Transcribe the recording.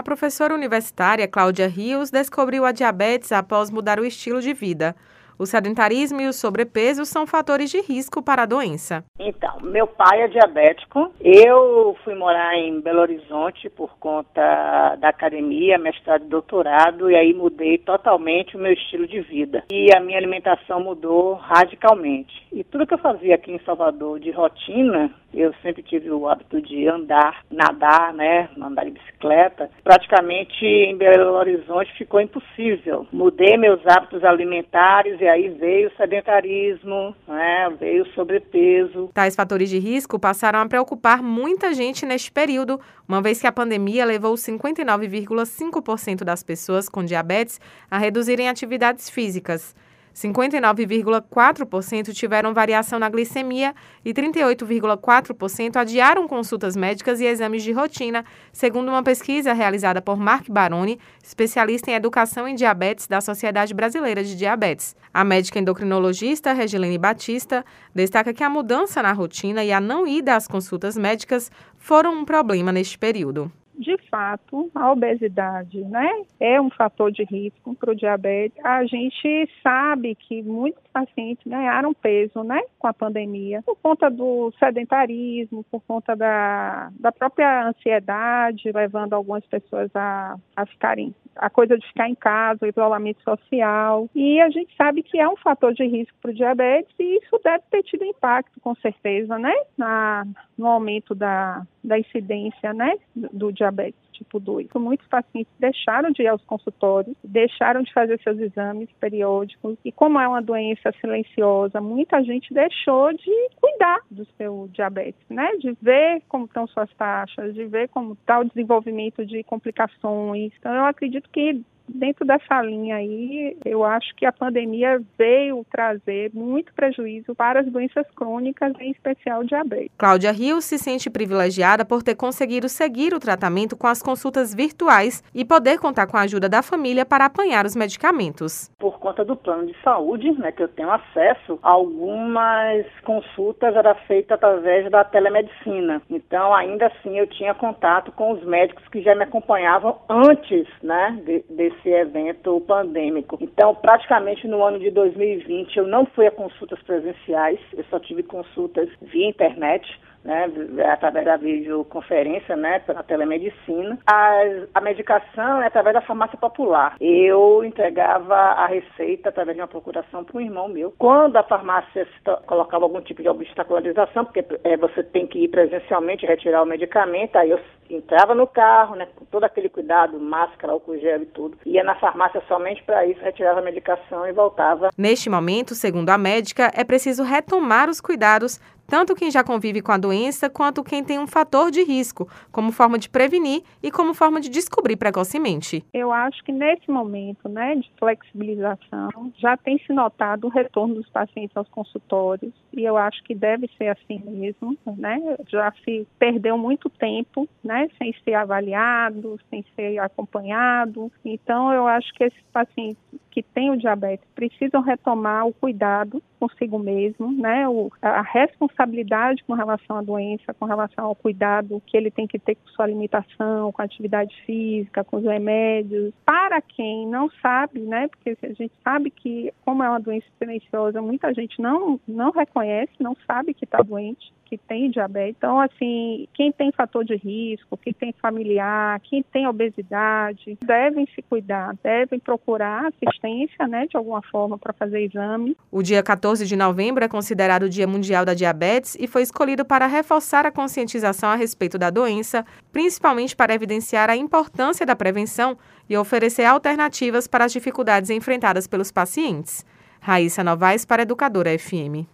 A professora universitária Cláudia Rios descobriu a diabetes após mudar o estilo de vida. O sedentarismo e o sobrepeso são fatores de risco para a doença. Então, meu pai é diabético. Eu fui morar em Belo Horizonte por conta da academia, mestrado e doutorado, e aí mudei totalmente o meu estilo de vida. E a minha alimentação mudou radicalmente. E tudo que eu fazia aqui em Salvador de rotina, eu sempre tive o hábito de andar, nadar, né, andar de bicicleta. Praticamente em Belo Horizonte ficou impossível. Mudei meus hábitos alimentares e aí veio o sedentarismo, né, veio o sobrepeso. Tais fatores de risco passaram a preocupar muita gente neste período, uma vez que a pandemia levou 59,5% das pessoas com diabetes a reduzirem atividades físicas. 59,4% tiveram variação na glicemia e 38,4% adiaram consultas médicas e exames de rotina, segundo uma pesquisa realizada por Mark Baroni, especialista em educação em diabetes da Sociedade Brasileira de Diabetes. A médica endocrinologista Regilene Batista destaca que a mudança na rotina e a não ida às consultas médicas foram um problema neste período de fato, a obesidade né, é um fator de risco para o diabetes. A gente sabe que muitos pacientes ganharam peso né, com a pandemia, por conta do sedentarismo, por conta da, da própria ansiedade, levando algumas pessoas a, a ficarem a coisa de ficar em casa, o isolamento social. E a gente sabe que é um fator de risco para o diabetes e isso deve ter tido impacto, com certeza, né, na, no aumento da, da incidência né, do diabetes tipo 2. Muitos pacientes deixaram de ir aos consultórios, deixaram de fazer seus exames periódicos e como é uma doença silenciosa, muita gente deixou de cuidar do seu diabetes, né? De ver como estão suas taxas, de ver como está o desenvolvimento de complicações. Então eu acredito que dentro dessa linha aí, eu acho que a pandemia veio trazer muito prejuízo para as doenças crônicas, em especial diabetes. Cláudia Rios se sente privilegiada por ter conseguido seguir o tratamento com as consultas virtuais e poder contar com a ajuda da família para apanhar os medicamentos. Por conta do plano de saúde, né, que eu tenho acesso, algumas consultas eram feitas através da telemedicina. Então, ainda assim, eu tinha contato com os médicos que já me acompanhavam antes, né, de, desse esse evento pandêmico. Então, praticamente no ano de 2020, eu não fui a consultas presenciais, eu só tive consultas via internet né, através da videoconferência, né, pela telemedicina. A, a medicação é através da farmácia popular. Eu entregava a receita através de uma procuração para um irmão meu. Quando a farmácia colocava algum tipo de obstacularização, porque é, você tem que ir presencialmente retirar o medicamento, aí eu entrava no carro, né, com todo aquele cuidado, máscara, álcool gel e tudo, ia na farmácia somente para isso, retirava a medicação e voltava. Neste momento, segundo a médica, é preciso retomar os cuidados tanto quem já convive com a doença quanto quem tem um fator de risco, como forma de prevenir e como forma de descobrir precocemente. Eu acho que nesse momento né, de flexibilização já tem se notado o retorno dos pacientes aos consultórios e eu acho que deve ser assim mesmo. Né? Já se perdeu muito tempo né, sem ser avaliado, sem ser acompanhado. Então, eu acho que esses pacientes que têm o diabetes precisam retomar o cuidado consigo mesmo, né? O, a responsabilidade com relação à doença, com relação ao cuidado que ele tem que ter com sua alimentação, com a atividade física, com os remédios. Para quem não sabe, né? Porque a gente sabe que, como é uma doença silenciosa, muita gente não, não reconhece, não sabe que está doente que tem diabetes. Então, assim, quem tem fator de risco, quem tem familiar, quem tem obesidade, devem se cuidar, devem procurar assistência, né, de alguma forma, para fazer exame. O dia 14 de novembro é considerado o Dia Mundial da Diabetes e foi escolhido para reforçar a conscientização a respeito da doença, principalmente para evidenciar a importância da prevenção e oferecer alternativas para as dificuldades enfrentadas pelos pacientes. Raíssa Novaes para Educadora FM.